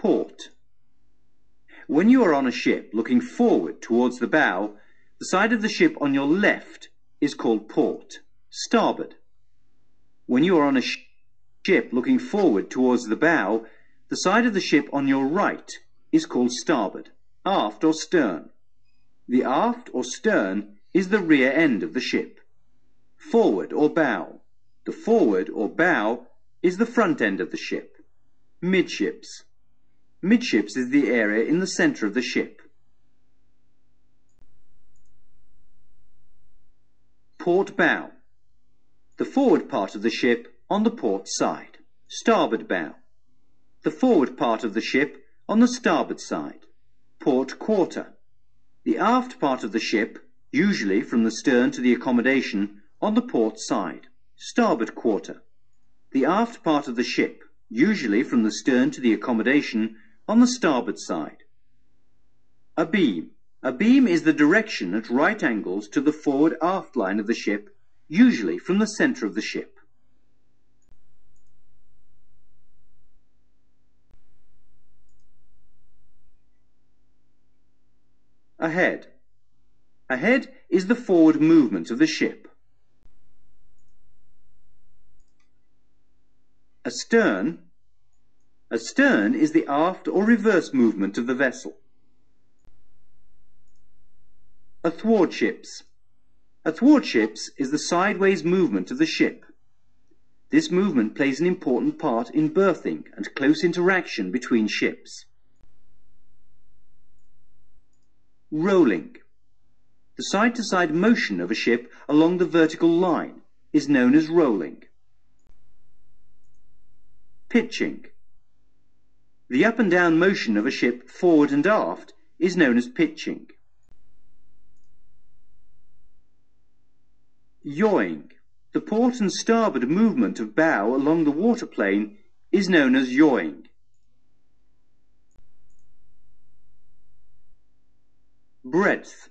Port. When you are on a ship looking forward towards the bow, the side of the ship on your left is called port, starboard. When you are on a sh ship looking forward towards the bow, the side of the ship on your right is called starboard, aft or stern. The aft or stern is the rear end of the ship. Forward or bow. The forward or bow is the front end of the ship. Midships. Midships is the area in the center of the ship. Port bow. The forward part of the ship on the port side. Starboard bow. The forward part of the ship on the starboard side. Port quarter. The aft part of the ship, usually from the stern to the accommodation, on the port side. Starboard quarter. The aft part of the ship, usually from the stern to the accommodation, on the starboard side. Abeam. A beam is the direction at right angles to the forward aft line of the ship, usually from the center of the ship. Ahead. Ahead is the forward movement of the ship. Astern. Astern is the aft or reverse movement of the vessel. Athwartships. Athwartships is the sideways movement of the ship. This movement plays an important part in berthing and close interaction between ships. Rolling. The side-to-side motion of a ship along the vertical line is known as rolling. Pitching. The up and down motion of a ship forward and aft is known as pitching. Yawing. The port and starboard movement of bow along the waterplane is known as yawing. Breadth.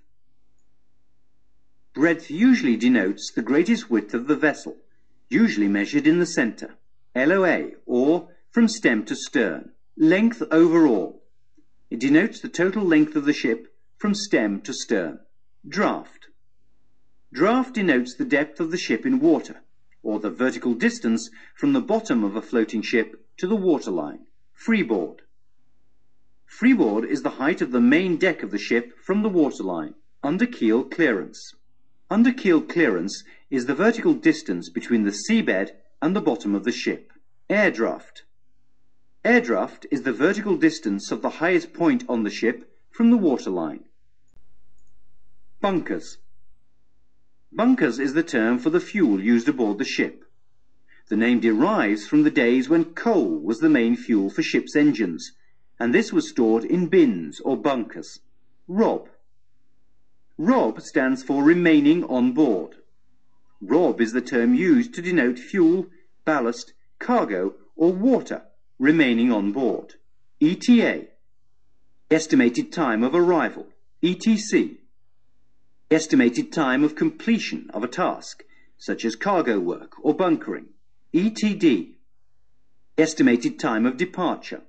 Breadth usually denotes the greatest width of the vessel, usually measured in the centre, LOA, or from stem to stern. Length overall. It denotes the total length of the ship from stem to stern. Draft. Draft denotes the depth of the ship in water, or the vertical distance from the bottom of a floating ship to the waterline. Freeboard. Freeboard is the height of the main deck of the ship from the waterline. Under keel clearance. Under keel clearance is the vertical distance between the seabed and the bottom of the ship. Air draft. Air draft is the vertical distance of the highest point on the ship from the waterline. Bunkers. Bunkers is the term for the fuel used aboard the ship. The name derives from the days when coal was the main fuel for ships' engines, and this was stored in bins or bunkers. ROB. ROB stands for remaining on board. ROB is the term used to denote fuel, ballast, cargo, or water remaining on board. ETA. Estimated time of arrival. ETC estimated time of completion of a task, such as cargo work or bunkering, ETD, estimated time of departure,